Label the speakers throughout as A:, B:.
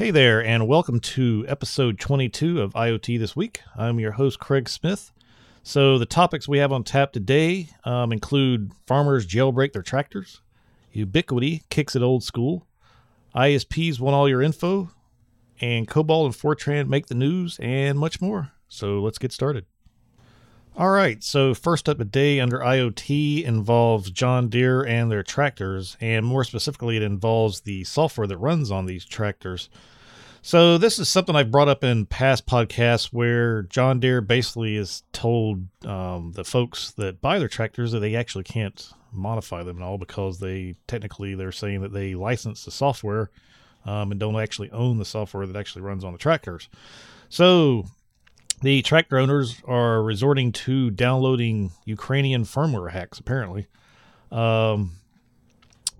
A: Hey there, and welcome to episode 22 of IoT This Week. I'm your host, Craig Smith. So, the topics we have on tap today um, include farmers jailbreak their tractors, Ubiquiti kicks it old school, ISPs want all your info, and COBOL and Fortran make the news, and much more. So, let's get started. All right, so first up today under IoT involves John Deere and their tractors, and more specifically, it involves the software that runs on these tractors. So this is something I've brought up in past podcasts where John Deere basically has told um, the folks that buy their tractors that they actually can't modify them at all because they technically they're saying that they license the software um, and don't actually own the software that actually runs on the tractors. So the tractor owners are resorting to downloading Ukrainian firmware hacks apparently. Um,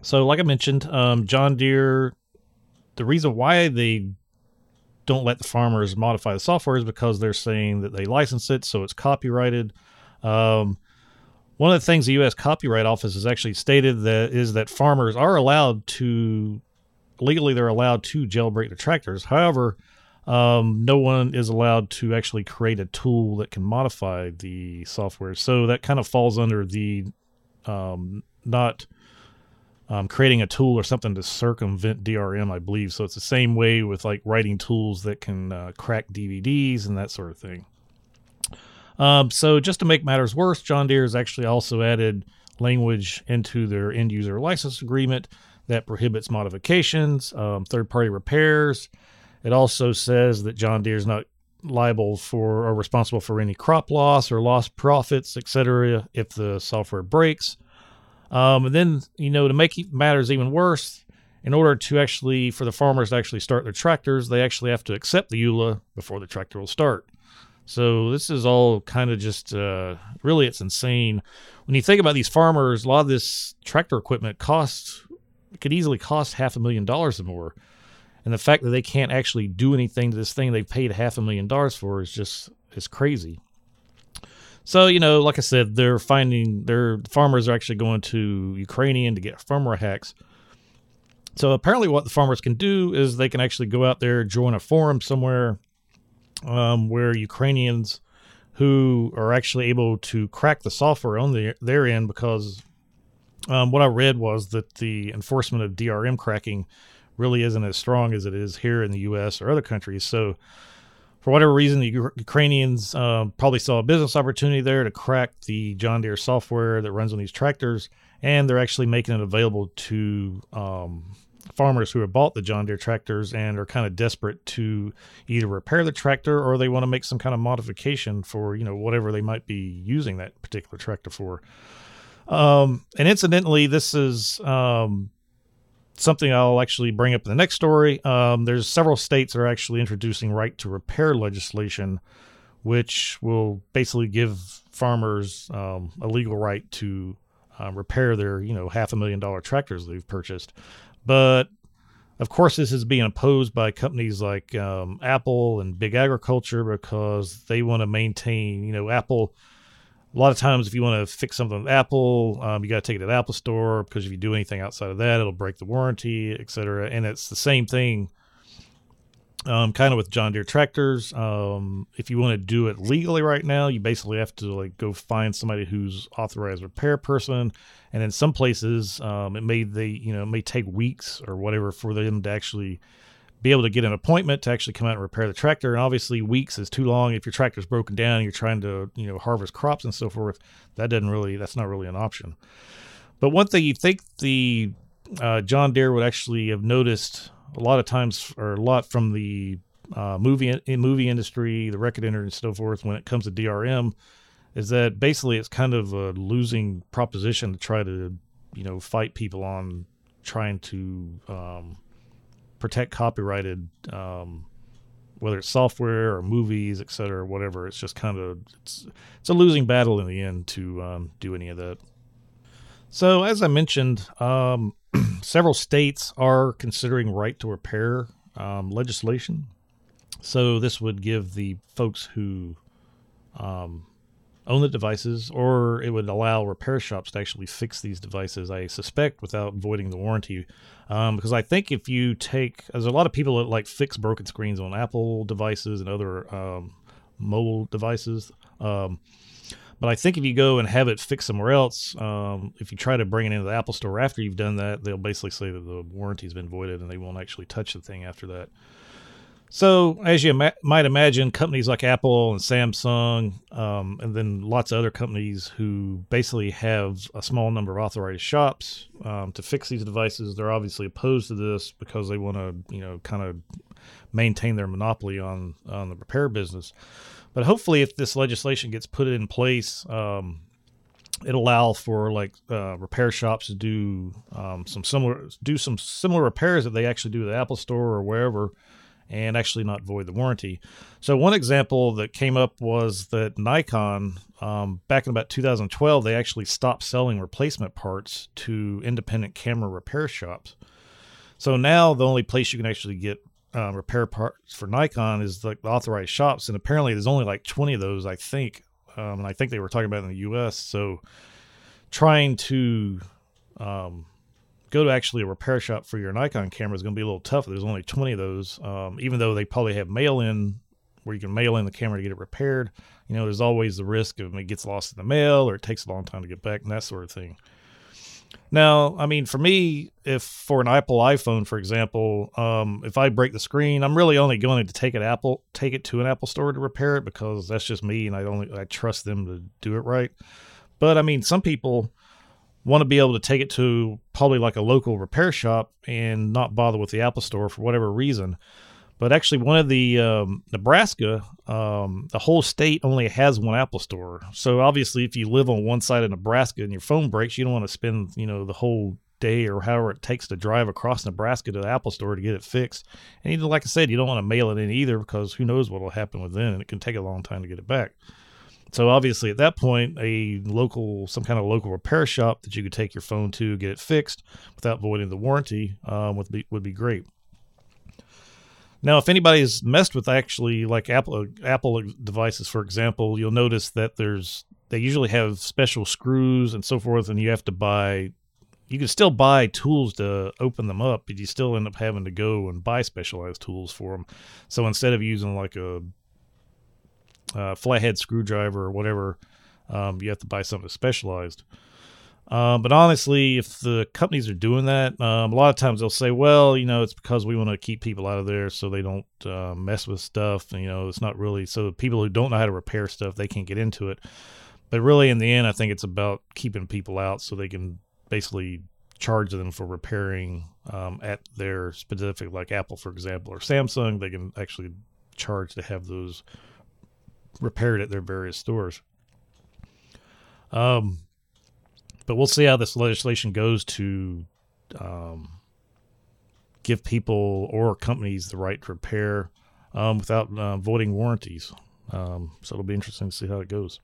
A: so like I mentioned, um, John Deere the reason why they don't let the farmers modify the software is because they're saying that they license it, so it's copyrighted. Um, one of the things the U.S. Copyright Office has actually stated that is that farmers are allowed to legally they're allowed to jailbreak their tractors. However, um, no one is allowed to actually create a tool that can modify the software. So that kind of falls under the um, not um, creating a tool or something to circumvent DRM, I believe. So it's the same way with like writing tools that can uh, crack DVDs and that sort of thing. Um, so just to make matters worse, John Deere has actually also added language into their end user license agreement that prohibits modifications, um, third party repairs. It also says that John Deere is not liable for or responsible for any crop loss or lost profits, etc., if the software breaks. Um, and then, you know, to make matters even worse, in order to actually, for the farmers to actually start their tractors, they actually have to accept the EULA before the tractor will start. So this is all kind of just, uh, really, it's insane. When you think about these farmers, a lot of this tractor equipment costs, could easily cost half a million dollars or more. And the fact that they can't actually do anything to this thing they've paid half a million dollars for is just, is crazy. So, you know, like I said, they're finding their farmers are actually going to Ukrainian to get firmware hacks. So apparently, what the farmers can do is they can actually go out there, join a forum somewhere um, where Ukrainians who are actually able to crack the software on the, their end because um, what I read was that the enforcement of DRM cracking really isn't as strong as it is here in the U.S. or other countries. So for whatever reason, the Ukrainians uh, probably saw a business opportunity there to crack the John Deere software that runs on these tractors, and they're actually making it available to um, farmers who have bought the John Deere tractors and are kind of desperate to either repair the tractor or they want to make some kind of modification for you know whatever they might be using that particular tractor for. Um, and incidentally, this is um, something I'll actually bring up in the next story. Um, there's several states that are actually introducing right to repair legislation, which will basically give farmers um, a legal right to um, repair their, you know, half a million dollar tractors they've purchased. But of course, this is being opposed by companies like um, Apple and Big Agriculture because they want to maintain, you know, Apple a lot of times if you want to fix something with apple um, you got to take it to the apple store because if you do anything outside of that it'll break the warranty etc and it's the same thing um, kind of with john deere tractors. Um, if you want to do it legally right now you basically have to like go find somebody who's authorized repair person. And in some places um, it may they you know it may take weeks or whatever for them to actually be able to get an appointment to actually come out and repair the tractor. And obviously, weeks is too long. If your tractor's broken down, you're trying to you know harvest crops and so forth. That doesn't really that's not really an option. But one thing you think the uh, John Deere would actually have noticed a lot of times, or a lot from the uh, movie in movie industry, the record industry, and so forth, when it comes to DRM, is that basically it's kind of a losing proposition to try to you know fight people on trying to um, protect copyrighted, um, whether it's software or movies, et cetera, whatever. It's just kind of it's it's a losing battle in the end to um, do any of that. So as I mentioned, um, several states are considering right to repair um, legislation. So this would give the folks who um, own the devices, or it would allow repair shops to actually fix these devices. I suspect without voiding the warranty, um, because I think if you take, there's a lot of people that like fix broken screens on Apple devices and other um, mobile devices. Um, but I think if you go and have it fixed somewhere else, um, if you try to bring it into the Apple Store after you've done that, they'll basically say that the warranty's been voided and they won't actually touch the thing after that. So, as you ma- might imagine, companies like Apple and Samsung, um, and then lots of other companies who basically have a small number of authorized shops um, to fix these devices, they're obviously opposed to this because they want to, you know, kind of maintain their monopoly on on the repair business. But hopefully, if this legislation gets put in place, um, it allow for like uh, repair shops to do um, some similar do some similar repairs that they actually do at the Apple Store or wherever and actually not void the warranty. So one example that came up was that Nikon, um, back in about 2012, they actually stopped selling replacement parts to independent camera repair shops. So now the only place you can actually get uh, repair parts for Nikon is like the authorized shops, and apparently there's only like 20 of those, I think, um, and I think they were talking about in the U.S. So trying to um, go to actually a repair shop for your Nikon camera is going to be a little tough. There's only 20 of those, um, even though they probably have mail in where you can mail in the camera to get it repaired. You know, there's always the risk of it gets lost in the mail or it takes a long time to get back and that sort of thing. Now, I mean, for me, if for an Apple iPhone, for example, um, if I break the screen, I'm really only going to take it Apple, take it to an Apple store to repair it because that's just me, and I only I trust them to do it right. But I mean, some people, want to be able to take it to probably like a local repair shop and not bother with the Apple Store for whatever reason. But actually, one of the um, Nebraska, um, the whole state only has one Apple Store. So obviously, if you live on one side of Nebraska and your phone breaks, you don't want to spend you know the whole day or however it takes to drive across Nebraska to the Apple Store to get it fixed. And either, like I said, you don't want to mail it in either because who knows what will happen with it, and it can take a long time to get it back. So obviously, at that point, a local, some kind of local repair shop that you could take your phone to get it fixed without voiding the warranty um, would be would be great. Now, if anybody's messed with actually like Apple Apple devices, for example, you'll notice that there's they usually have special screws and so forth, and you have to buy. You can still buy tools to open them up, but you still end up having to go and buy specialized tools for them. So instead of using like a uh, flathead screwdriver or whatever, um, you have to buy something specialized. Uh, but honestly, if the companies are doing that, um, a lot of times they'll say, well, you know, it's because we want to keep people out of there so they don't uh, mess with stuff. And, you know, it's not really so people who don't know how to repair stuff, they can't get into it. But really, in the end, I think it's about keeping people out so they can basically charge them for repairing um, at their specific, like Apple, for example, or Samsung. They can actually charge to have those repaired at their various stores. Um, but we'll see how this legislation goes to um, give people or companies the right to repair um, without uh, voiding warranties. Um, so it'll be interesting to see how it goes.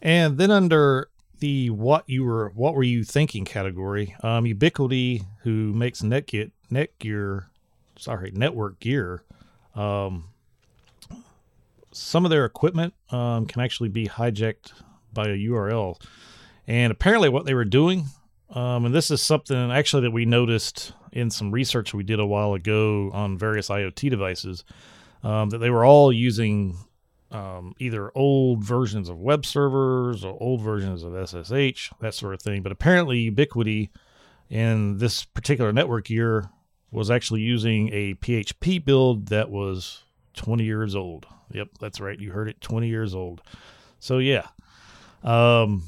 A: And then under the what you were what were you thinking category, um, Ubiquiti, who makes Netgear, Netgear, sorry, network gear, um, some of their equipment um, can actually be hijacked by a URL. And apparently, what they were doing, um, and this is something actually that we noticed in some research we did a while ago on various IoT devices, um, that they were all using um, either old versions of web servers or old versions of SSH, that sort of thing. But apparently, Ubiquiti in this particular network year was actually using a PHP build that was 20 years old. Yep, that's right. You heard it. 20 years old. So yeah. Um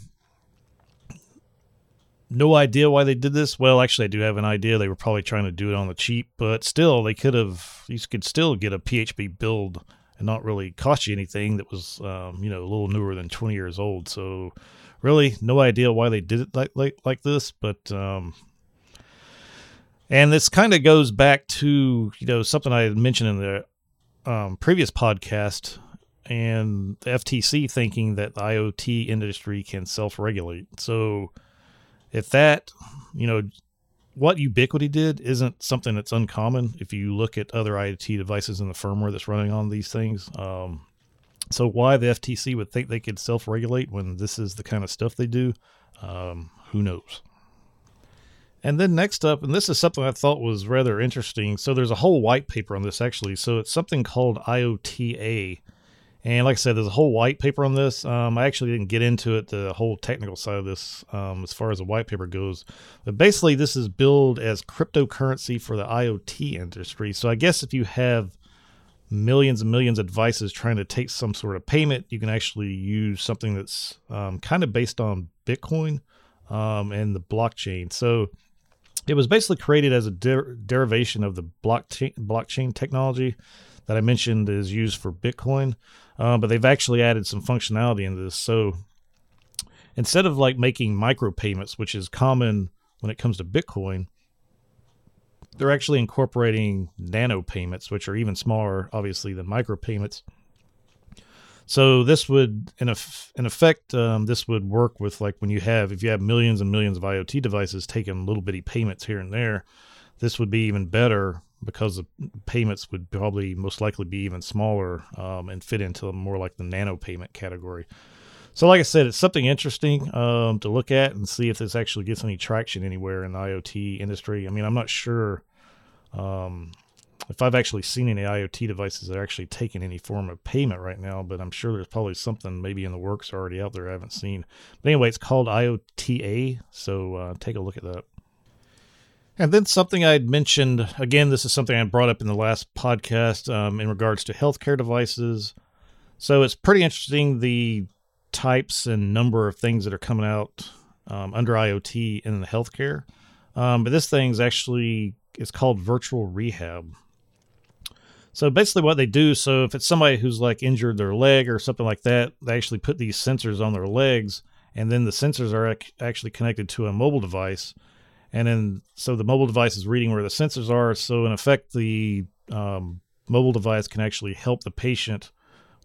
A: no idea why they did this. Well, actually, I do have an idea. They were probably trying to do it on the cheap, but still, they could have. You could still get a PHP build and not really cost you anything that was, um, you know, a little newer than 20 years old. So, really, no idea why they did it like like like this. But, um, and this kind of goes back to you know something I had mentioned in the um, previous podcast and the FTC thinking that the IoT industry can self regulate. So, if that, you know, what Ubiquiti did isn't something that's uncommon if you look at other IoT devices in the firmware that's running on these things. Um, So why the FTC would think they could self-regulate when this is the kind of stuff they do, um, who knows? And then next up, and this is something I thought was rather interesting. So there's a whole white paper on this actually. So it's something called IOTA. And like I said, there's a whole white paper on this. Um, I actually didn't get into it, the whole technical side of this, um, as far as the white paper goes. But basically, this is billed as cryptocurrency for the IoT industry. So I guess if you have millions and millions of devices trying to take some sort of payment, you can actually use something that's um, kind of based on Bitcoin um, and the blockchain. So it was basically created as a der- derivation of the blockchain blockchain technology that I mentioned is used for Bitcoin, uh, but they've actually added some functionality into this. So instead of like making micropayments, which is common when it comes to Bitcoin, they're actually incorporating nano payments, which are even smaller, obviously, than micropayments. So this would, in, in effect, um, this would work with like when you have, if you have millions and millions of IoT devices taking little bitty payments here and there, this would be even better because the payments would probably most likely be even smaller um, and fit into more like the nano payment category. So, like I said, it's something interesting um, to look at and see if this actually gets any traction anywhere in the IoT industry. I mean, I'm not sure um, if I've actually seen any IoT devices that are actually taking any form of payment right now, but I'm sure there's probably something maybe in the works already out there I haven't seen. But anyway, it's called IOTA, so uh, take a look at that. And then something I had mentioned again, this is something I brought up in the last podcast um, in regards to healthcare devices. So it's pretty interesting the types and number of things that are coming out um, under IoT in the healthcare. Um, but this thing's actually it's called virtual rehab. So basically, what they do, so if it's somebody who's like injured their leg or something like that, they actually put these sensors on their legs, and then the sensors are ac- actually connected to a mobile device, and then so the mobile device is reading where the sensors are. So in effect, the um, mobile device can actually help the patient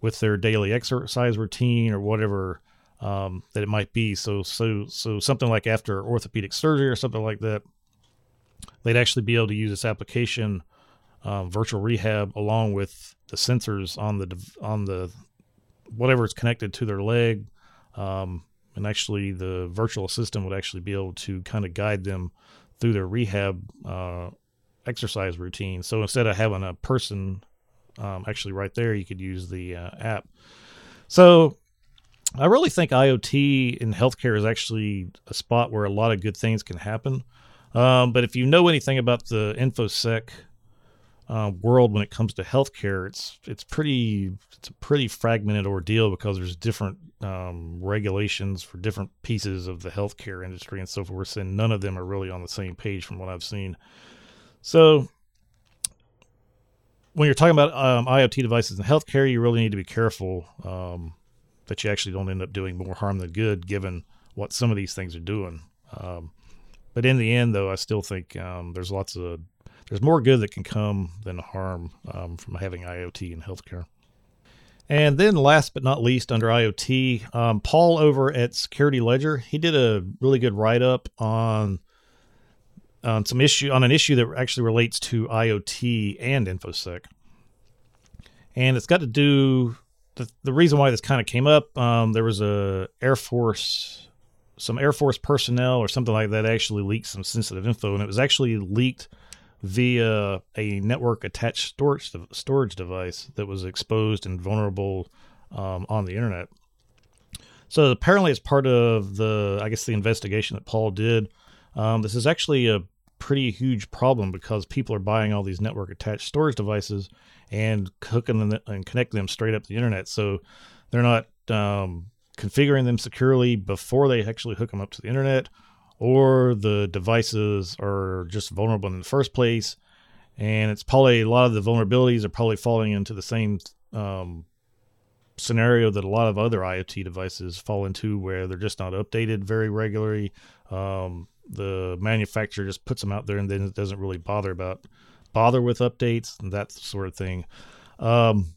A: with their daily exercise routine or whatever um, that it might be. So so so something like after orthopedic surgery or something like that, they'd actually be able to use this application um, virtual rehab along with the sensors on the on the whatever is connected to their leg um, and actually the virtual assistant would actually be able to kind of guide them through their rehab uh, exercise routine. So instead of having a person um, actually right there you could use the uh, app. So i really think iot in healthcare is actually a spot where a lot of good things can happen. Um, but if you know anything about the infosec uh, world when it comes to healthcare, it's it's pretty it's a pretty fragmented ordeal because there's different um, regulations for different pieces of the healthcare industry and so forth, and none of them are really on the same page from what I've seen. So when you're talking about um, IoT devices in healthcare, you really need to be careful um, that you actually don't end up doing more harm than good, given what some of these things are doing. Um, but in the end, though, I still think um, there's lots of there's more good that can come than harm um, from having IoT in healthcare. And then, last but not least, under IoT, um, Paul over at Security Ledger, he did a really good write up on on some issue on an issue that actually relates to IoT and infosec, and it's got to do the, the reason why this kind of came up. Um, there was a Air Force, some Air Force personnel or something like that actually leaked some sensitive info, and it was actually leaked via a network attached storage storage device that was exposed and vulnerable um, on the internet. So apparently, as part of the, I guess, the investigation that Paul did, um, this is actually a pretty huge problem because people are buying all these network attached storage devices and hooking them and connecting them straight up to the internet. So they're not um, configuring them securely before they actually hook them up to the internet, or the devices are just vulnerable in the first place. And it's probably a lot of the vulnerabilities are probably falling into the same um, scenario that a lot of other IoT devices fall into, where they're just not updated very regularly. Um, the manufacturer just puts them out there and then it doesn't really bother about bother with updates and that sort of thing. Um,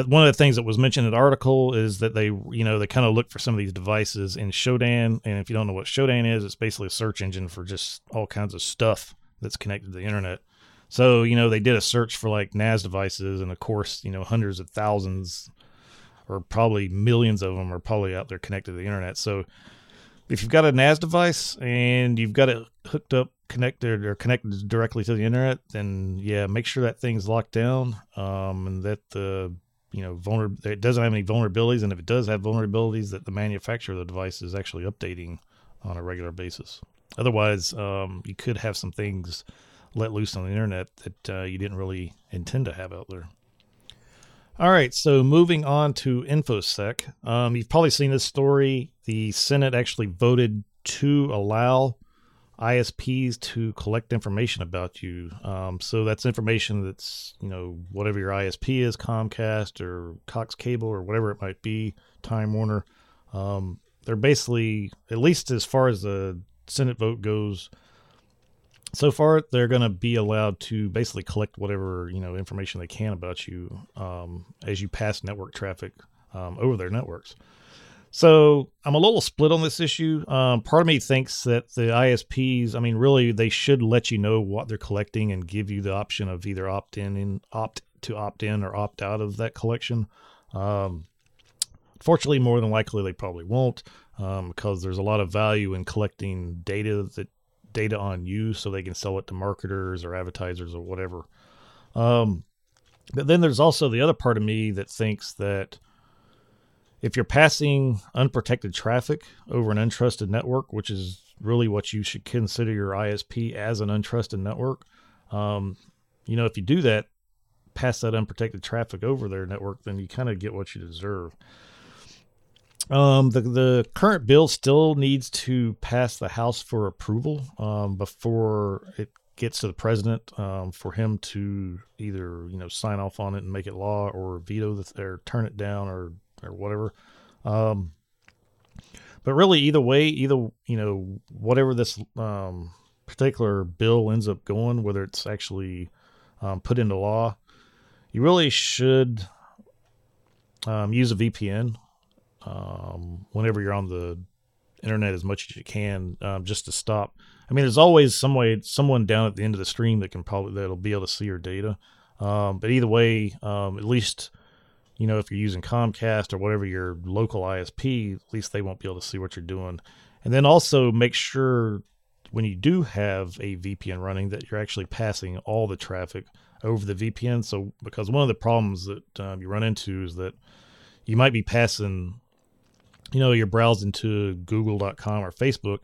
A: but one of the things that was mentioned in the article is that they, you know, they kind of look for some of these devices in Shodan. And if you don't know what Shodan is, it's basically a search engine for just all kinds of stuff that's connected to the internet. So, you know, they did a search for like NAS devices, and of course, you know, hundreds of thousands or probably millions of them are probably out there connected to the internet. So, if you've got a NAS device and you've got it hooked up, connected or connected directly to the internet, then yeah, make sure that thing's locked down um, and that the you know it doesn't have any vulnerabilities, and if it does have vulnerabilities, that the manufacturer of the device is actually updating on a regular basis. Otherwise, um, you could have some things let loose on the internet that uh, you didn't really intend to have out there. All right, so moving on to InfoSec. Um, you've probably seen this story. The Senate actually voted to allow ISPs to collect information about you. Um, so that's information that's, you know, whatever your ISP is, Comcast or Cox Cable or whatever it might be, Time Warner. Um, they're basically, at least as far as the Senate vote goes, so far they're going to be allowed to basically collect whatever you know information they can about you um, as you pass network traffic um, over their networks so i'm a little split on this issue um, part of me thinks that the isps i mean really they should let you know what they're collecting and give you the option of either opt in and opt to opt in or opt out of that collection um, fortunately more than likely they probably won't um, because there's a lot of value in collecting data that data on you so they can sell it to marketers or advertisers or whatever. Um, but then there's also the other part of me that thinks that if you're passing unprotected traffic over an untrusted network, which is really what you should consider your ISP as an untrusted network, um, you know, if you do that, pass that unprotected traffic over their network, then you kind of get what you deserve. Um, the the current bill still needs to pass the House for approval um, before it gets to the president um, for him to either you know sign off on it and make it law or veto the or turn it down or or whatever. Um, but really, either way, either you know whatever this um, particular bill ends up going, whether it's actually um, put into law, you really should um, use a VPN um, whenever you're on the internet as much as you can, um, just to stop. I mean, there's always some way, someone down at the end of the stream that can probably that'll be able to see your data. Um, but either way, um, at least you know if you're using Comcast or whatever your local ISP, at least they won't be able to see what you're doing. And then also make sure when you do have a VPN running that you're actually passing all the traffic over the VPN. So because one of the problems that um, you run into is that you might be passing you know, you're browsing to google.com or Facebook,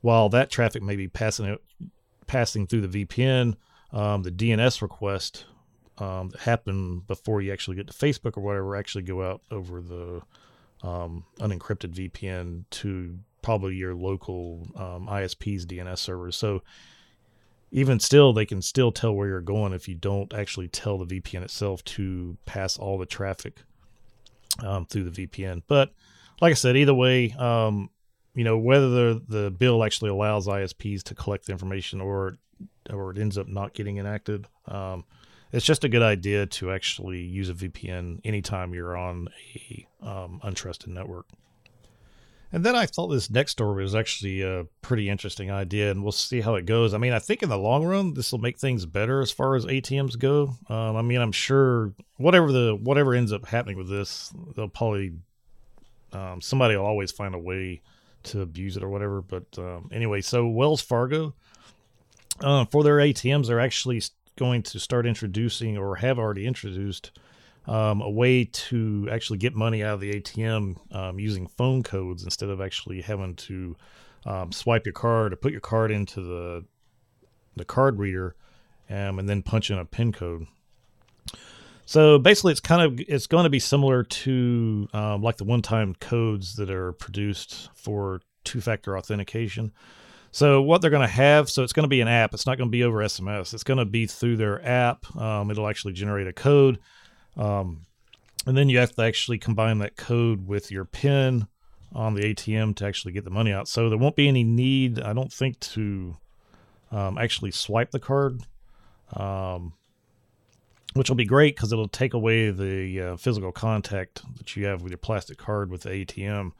A: while that traffic may be passing passing through the VPN, um, the DNS request um, that happen before you actually get to Facebook or whatever actually go out over the um, unencrypted VPN to probably your local um, ISP's DNS servers. So even still, they can still tell where you're going if you don't actually tell the VPN itself to pass all the traffic um, through the VPN. But like I said, either way, um, you know, whether the the bill actually allows ISPs to collect the information or or it ends up not getting enacted, um, it's just a good idea to actually use a VPN anytime you're on a um, untrusted network. And then I thought this next story was actually a pretty interesting idea, and we'll see how it goes. I mean, I think in the long run, this will make things better as far as ATMs go. Um, I mean, I'm sure whatever the whatever ends up happening with this, they'll probably um, somebody will always find a way to abuse it or whatever. But um, anyway, so Wells Fargo, uh, for their ATMs, they're actually going to start introducing or have already introduced um, a way to actually get money out of the ATM um, using phone codes instead of actually having to um, swipe your card or put your card into the the card reader um, and then punch in a PIN code. So basically, it's kind of it's going to be similar to um, like the one-time codes that are produced for two-factor authentication. So what they're going to have, so it's going to be an app. It's not going to be over SMS. It's going to be through their app. Um, it'll actually generate a code, um, and then you have to actually combine that code with your PIN on the ATM to actually get the money out. So there won't be any need, I don't think, to um, actually swipe the card. Um, which will be great because it'll take away the uh, physical contact that you have with your plastic card with the ATM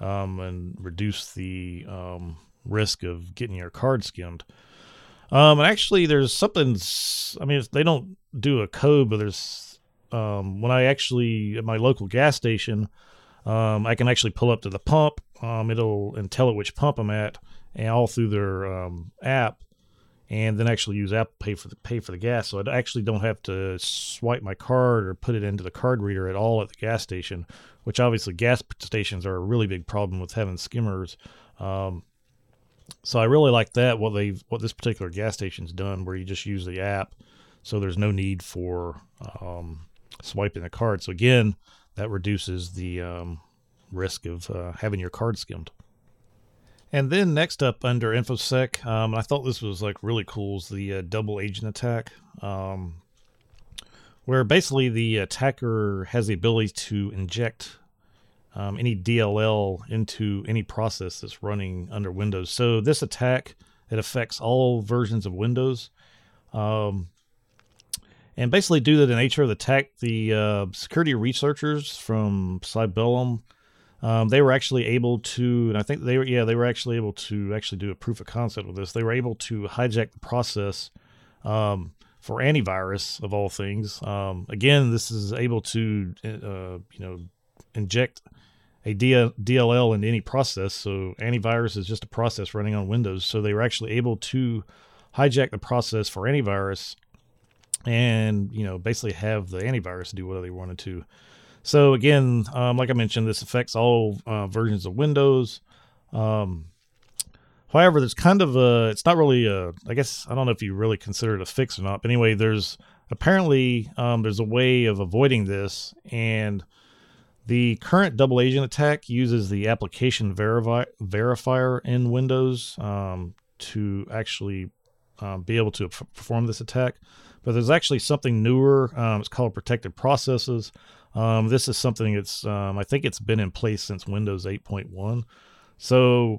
A: um, and reduce the um, risk of getting your card skimmed. Um, and actually, there's something. I mean, they don't do a code, but there's um, when I actually at my local gas station, um, I can actually pull up to the pump. Um, it'll and tell it which pump I'm at, and all through their um, app, and then actually use Apple Pay for the pay for the gas. So I actually don't have to swipe my card or put it into the card reader at all at the gas station, which obviously gas stations are a really big problem with having skimmers. Um, so I really like that what they've what this particular gas station's done, where you just use the app, so there's no need for um, swiping the card. So again, that reduces the um, risk of uh, having your card skimmed. And then next up under infosec, um, I thought this was like really cool is the uh, double agent attack, um, where basically the attacker has the ability to inject um, any DLL into any process that's running under Windows. So this attack it affects all versions of Windows. Um, and basically, due to the nature of the attack, the uh, security researchers from Cybellum, um, they were actually able to, and I think they were, yeah, they were actually able to actually do a proof of concept with this. They were able to hijack the process um, for antivirus of all things. Um, again, this is able to, uh, you know, inject a DLL into any process. So antivirus is just a process running on Windows. So they were actually able to hijack the process for antivirus and, you know, basically have the antivirus do whatever they wanted to. So again, um, like I mentioned, this affects all uh, versions of Windows. Um, however, there's kind of a, it's not really a, I guess, I don't know if you really consider it a fix or not, but anyway, there's apparently, um, there's a way of avoiding this and the current double agent attack uses the application verify, verifier in Windows um, to actually um, be able to perform this attack. But there's actually something newer. Um, it's called protected processes. Um, this is something that's um, I think it's been in place since Windows 8.1. So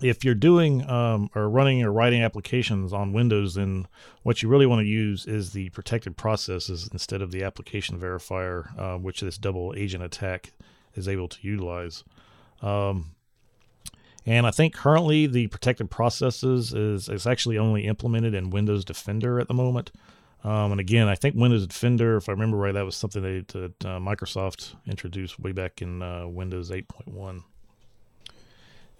A: if you're doing um, or running or writing applications on Windows, then what you really want to use is the protected processes instead of the application verifier, uh, which this double agent attack is able to utilize. Um, and I think currently the protected processes is, is actually only implemented in Windows Defender at the moment. Um, and again, I think Windows Defender, if I remember right, that was something that, uh, Microsoft introduced way back in uh, Windows 8.1.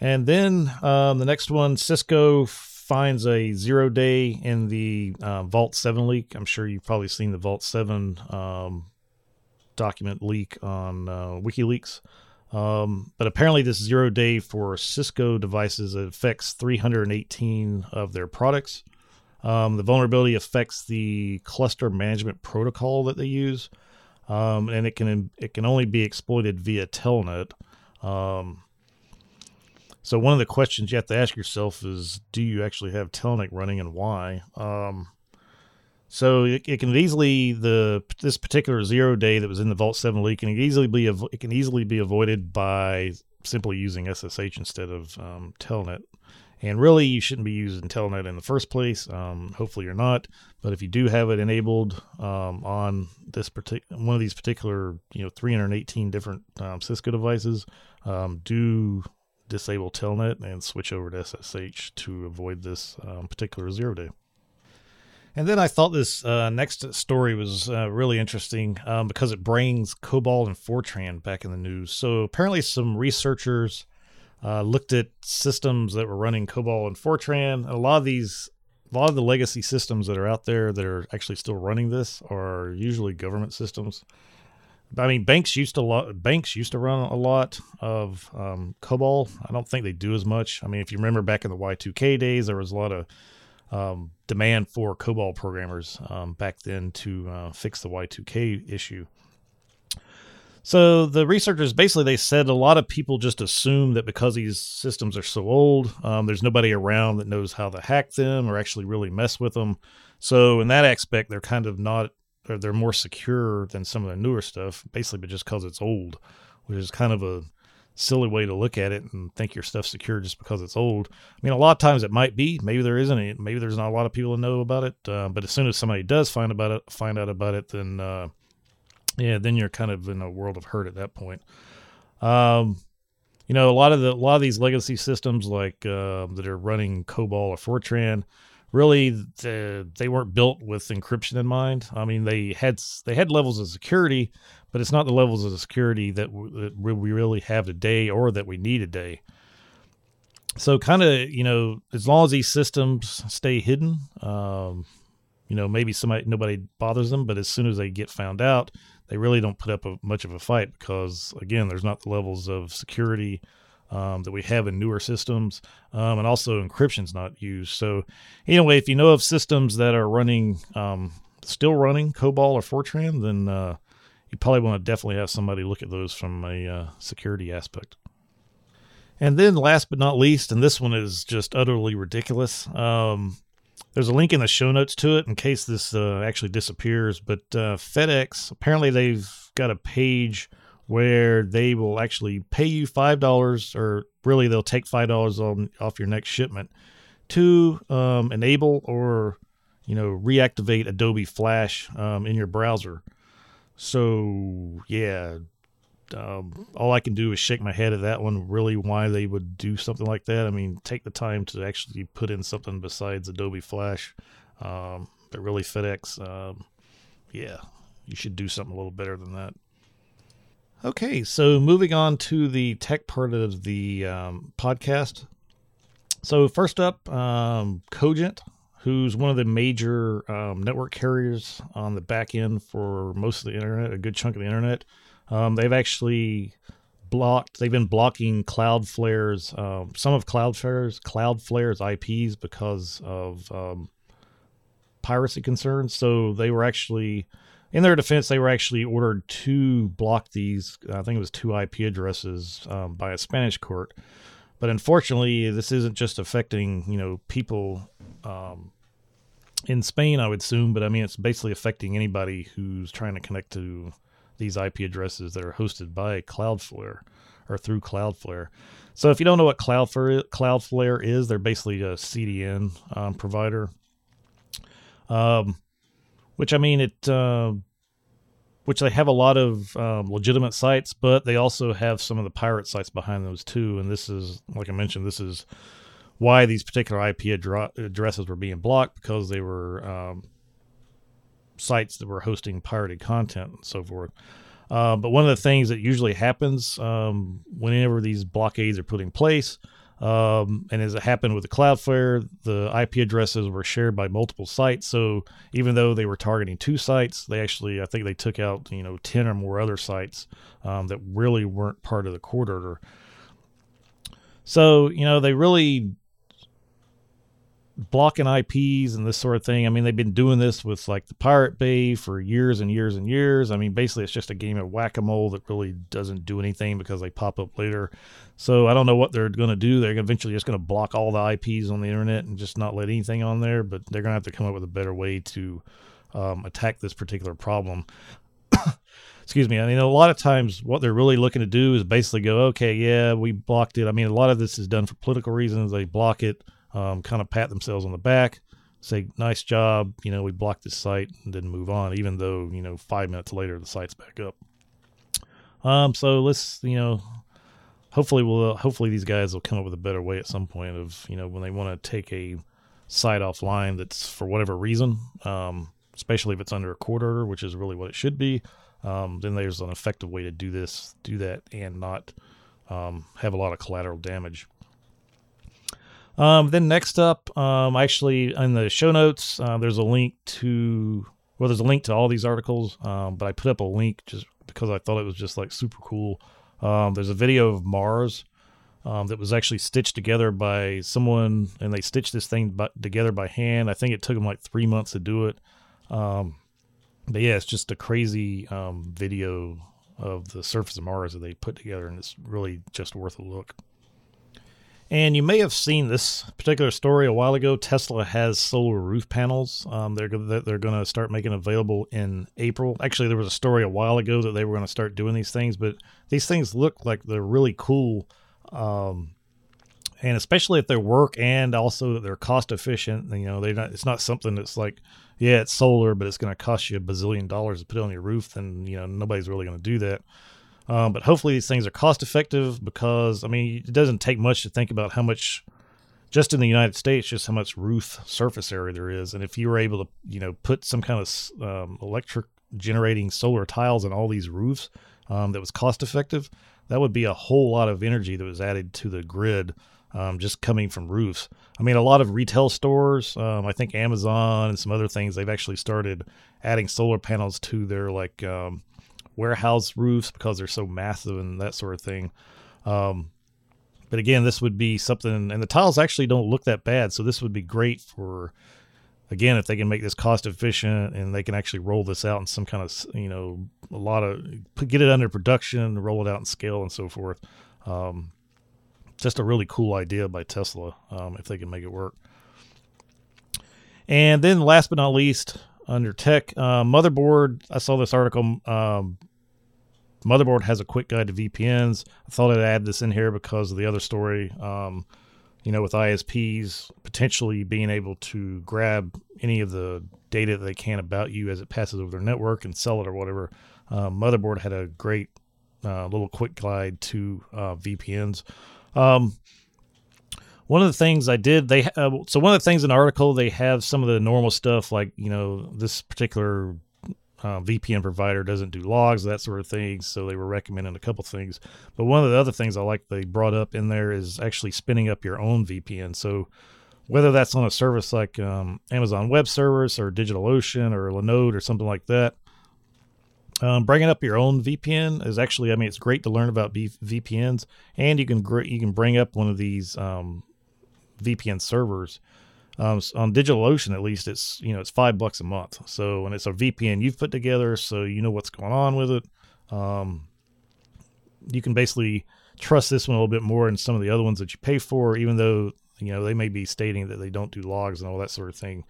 A: And then um, the next one, Cisco finds a zero day in the uh, Vault 7 leak. I'm sure you've probably seen the Vault 7 um, document leak on uh, WikiLeaks. Um, but apparently, this zero day for Cisco devices affects 318 of their products. Um, the vulnerability affects the cluster management protocol that they use, um, and it can it can only be exploited via Telnet. Um, so one of the questions you have to ask yourself is, do you actually have Telnet running and why? Um, so it, it, can easily the this particular zero day that was in the Vault Seven leak can easily be it can easily be avoided by simply using SSH instead of um, Telnet. And really, you shouldn't be using Telnet in the first place. Um, hopefully, you're not. But if you do have it enabled um, on this particular one of these particular, you know, 318 different um, Cisco devices, um, do disable Telnet and switch over to SSH to avoid this um, particular zero day. And then I thought this uh, next story was uh, really interesting um, because it brings COBOL and Fortran back in the news. So apparently, some researchers uh, looked at systems that were running COBOL and Fortran. A lot of these, a lot of the legacy systems that are out there that are actually still running this are usually government systems. I mean, banks used to lot. Banks used to run a lot of um, COBOL. I don't think they do as much. I mean, if you remember back in the Y2K days, there was a lot of um, demand for COBOL programmers um, back then to uh, fix the Y2K issue. So the researchers basically they said a lot of people just assume that because these systems are so old, um, there's nobody around that knows how to hack them or actually really mess with them. So in that aspect, they're kind of not they're more secure than some of the newer stuff, basically, but just because it's old, which is kind of a silly way to look at it and think your stuff's secure just because it's old. I mean, a lot of times it might be. Maybe there isn't. Any, maybe there's not a lot of people that know about it. Uh, but as soon as somebody does find about it, find out about it, then uh, yeah, then you're kind of in a world of hurt at that point. Um, you know, a lot of the a lot of these legacy systems like uh, that are running COBOL or Fortran really the, they weren't built with encryption in mind. I mean, they had they had levels of security, but it's not the levels of security that, w- that we really have today or that we need today. So, kind of, you know, as long as these systems stay hidden, um, you know, maybe somebody nobody bothers them, but as soon as they get found out, they really don't put up a, much of a fight because, again, there's not the levels of security um, that we have in newer systems, um, and also encryption's not used. So, anyway, if you know of systems that are running, um, still running COBOL or Fortran, then uh, you probably want to definitely have somebody look at those from a uh, security aspect. And then, last but not least, and this one is just utterly ridiculous. Um, there's a link in the show notes to it in case this uh, actually disappears. But uh, FedEx apparently they've got a page where they will actually pay you five dollars, or really they'll take five dollars off your next shipment to um, enable or you know reactivate Adobe Flash um, in your browser. So yeah, um, all I can do is shake my head at that one. Really, why they would do something like that? I mean, take the time to actually put in something besides Adobe Flash. Um, but really, FedEx, um, yeah, you should do something a little better than that. Okay, so moving on to the tech part of the um, podcast. So first up, um, Cogent, who's one of the major um, network carriers on the back end for most of the internet, a good chunk of the internet. Um, they've actually blocked. They've been blocking Cloudflare's um, some of Cloudflare's Cloudflare's IPs because of um, piracy concerns. So they were actually, in their defense, they were actually ordered to block these. I think it was two IP addresses um, by a Spanish court. But unfortunately, this isn't just affecting you know people um, in Spain, I would assume. But I mean, it's basically affecting anybody who's trying to connect to these IP addresses that are hosted by Cloudflare or through Cloudflare. So if you don't know what Cloudflare Cloudflare is, they're basically a CDN um, provider. Um, which I mean it, uh, which they have a lot of um, legitimate sites, but they also have some of the pirate sites behind those too. And this is, like I mentioned, this is why these particular IP addresses were being blocked because they were um, sites that were hosting pirated content and so forth. Uh, but one of the things that usually happens um, whenever these blockades are put in place, um, and as it happened with the Cloudflare, the IP addresses were shared by multiple sites. So even though they were targeting two sites, they actually, I think they took out, you know, 10 or more other sites um, that really weren't part of the court order. So, you know, they really blocking IPs and this sort of thing. I mean, they've been doing this with like the Pirate Bay for years and years and years. I mean, basically, it's just a game of whack a mole that really doesn't do anything because they pop up later. So I don't know what they're going to do. They're eventually just going to block all the IPs on the internet and just not let anything on there. But they're going to have to come up with a better way to um, attack this particular problem. excuse me. I mean, a lot of times what they're really looking to do is basically go, okay, yeah, we blocked it. I mean, a lot of this is done for political reasons. They block it um, kind of pat themselves on the back, say, nice job. You know, we blocked this site and then move on, even though, you know, five minutes later the site's back up. Um, so let's, you know, hopefully we'll, hopefully these guys will come up with a better way at some point of, you know, when they want to take a site offline that's for whatever reason, um, especially if it's under a court order, which is really what it should be. Um, then there's an effective way to do this, do that, and not um, have a lot of collateral damage. Um, then next up, um, actually in the show notes, uh, there's a link to well, there's a link to all these articles, um, but I put up a link just because I thought it was just like super cool. Um, there's a video of Mars um, that was actually stitched together by someone, and they stitched this thing by, together by hand. I think it took them like three months to do it. Um, but yeah, it's just a crazy video of the surface of Mars that they put together, and it's really just worth a look. And you may have seen this particular story a while ago. Tesla has solar roof panels. Um, they're they're going to start making available in April. Actually, there was a story a while ago that they were going to start doing these things, but these things look like they're really cool. Um, and especially if they work and also that they're cost efficient. You know, they it's not something that's like, yeah, it's solar, but it's going to cost you a bazillion dollars to put it on your roof. Then you know nobody's really going to do that. Um, but hopefully these things are cost effective because I mean it doesn't take much to think about how much just in the United States, just how much roof surface area there is, and if you were able to, you know, put some kind of um, electric generating solar tiles on all these roofs um, that was cost effective, that would be a whole lot of energy that was added to the grid um, just coming from roofs. I mean, a lot of retail stores, um, I think Amazon and some other things, they've actually started adding solar panels to their like um, warehouse roofs because they're so massive and that sort of thing. Um, but again, this would be something, and the tiles actually don't look that bad. So this would be great for, again, if they can make this cost efficient and they can actually roll this out in some kind of, you know, a lot of get it under production, roll it out in scale and so forth. Um, just a really cool idea by Tesla um, if they can make it work. And then, last but not least, under tech, uh, motherboard. I saw this article. Um, motherboard has a quick guide to VPNs. I thought I'd add this in here because of the other story. Um, you know, with ISPs potentially being able to grab any of the data that they can about you as it passes over their network and sell it or whatever. Uh, motherboard had a great uh, little quick guide to uh, VPNs. Um, one of the things I did, they uh, so one of the things in the article they have some of the normal stuff like you know this particular uh, VPN provider doesn't do logs, that sort of thing. So they were recommending a couple things. But one of the other things I like they brought up in there is actually spinning up your own VPN. So whether that's on a service like um, Amazon Web Service or DigitalOcean or Linode or something like that, um, bringing up your own VPN is actually, I mean, it's great to learn about B- VPNs, and you can gr- you can bring up one of these um, VPN servers. Um, on DigitalOcean, at least, it's you know it's five bucks a month. So and it's a VPN you've put together, so you know what's going on with it. Um, you can basically trust this one a little bit more than some of the other ones that you pay for, even though you know they may be stating that they don't do logs and all that sort of thing.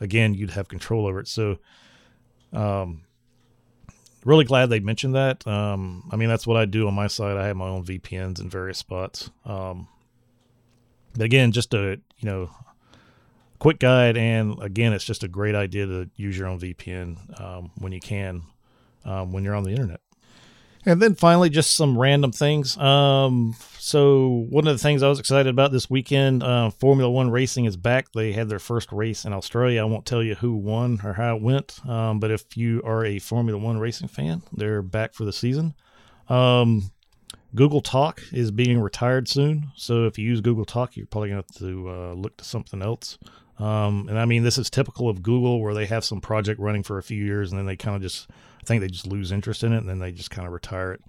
A: Again, you'd have control over it. So um, really glad they mentioned that. Um, I mean, that's what I do on my side. I have my own VPNs in various spots. Um, but again, just a you know quick guide, and again, it's just a great idea to use your own VPN um, when you can um, when you're on the internet. And then finally, just some random things. Um, so one of the things I was excited about this weekend, uh, Formula One racing is back. They had their first race in Australia. I won't tell you who won or how it went, um, but if you are a Formula One racing fan, they're back for the season. Um, Google Talk is being retired soon, so if you use Google Talk, you're probably going to have to uh, look to something else. Um, and I mean, this is typical of Google, where they have some project running for a few years, and then they kind of just, I think they just lose interest in it, and then they just kind of retire it.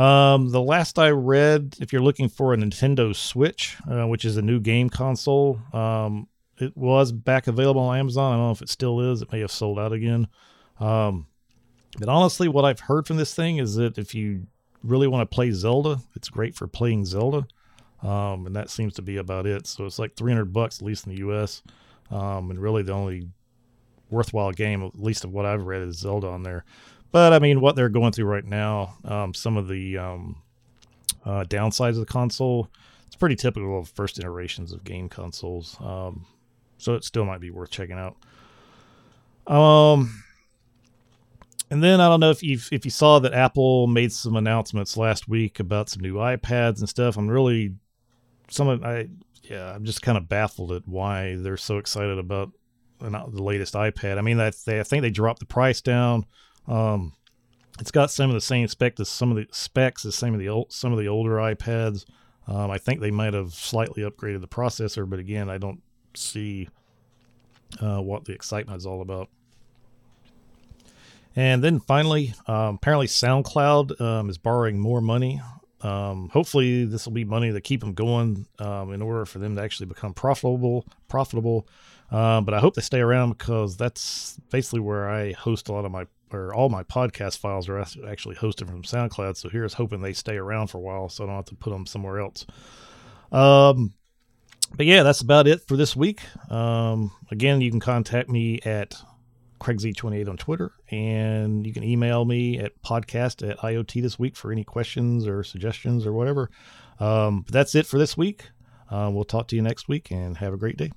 A: Um, the last I read, if you're looking for a Nintendo Switch, uh, which is a new game console, um, it was back available on Amazon. I don't know if it still is. It may have sold out again. Um, but honestly, what I've heard from this thing is that if you really want to play Zelda, it's great for playing Zelda. Um, and that seems to be about it. So it's like 300 bucks, at least in the US. Um, and really the only worthwhile game, at least of what I've read, is Zelda on there. But I mean, what they're going through right now, um, some of the um, uh, downsides of the console, it's pretty typical of first iterations of game consoles. Um, so it still might be worth checking out. Um, and then I don't know if you if you saw that Apple made some announcements last week about some new iPads and stuff. I'm really some of I yeah I'm just kind of baffled at why they're so excited about the latest iPad. I mean that they I think they dropped the price down. Um, it's got some of the same spec as some of the specs as some of the old, some of the older iPads. Um, I think they might have slightly upgraded the processor, but again, I don't see uh, what the excitement is all about. And then finally, um, apparently SoundCloud um, is borrowing more money. Um, hopefully, this will be money to keep them going um, in order for them to actually become profitable. Profitable, uh, but I hope they stay around because that's basically where I host a lot of my or all my podcast files are actually hosted from SoundCloud. So here's hoping they stay around for a while, so I don't have to put them somewhere else. Um, but yeah, that's about it for this week. Um, again, you can contact me at CraigZ28 on Twitter, and you can email me at podcast at IoT this week for any questions or suggestions or whatever. Um, that's it for this week. Uh, we'll talk to you next week and have a great day.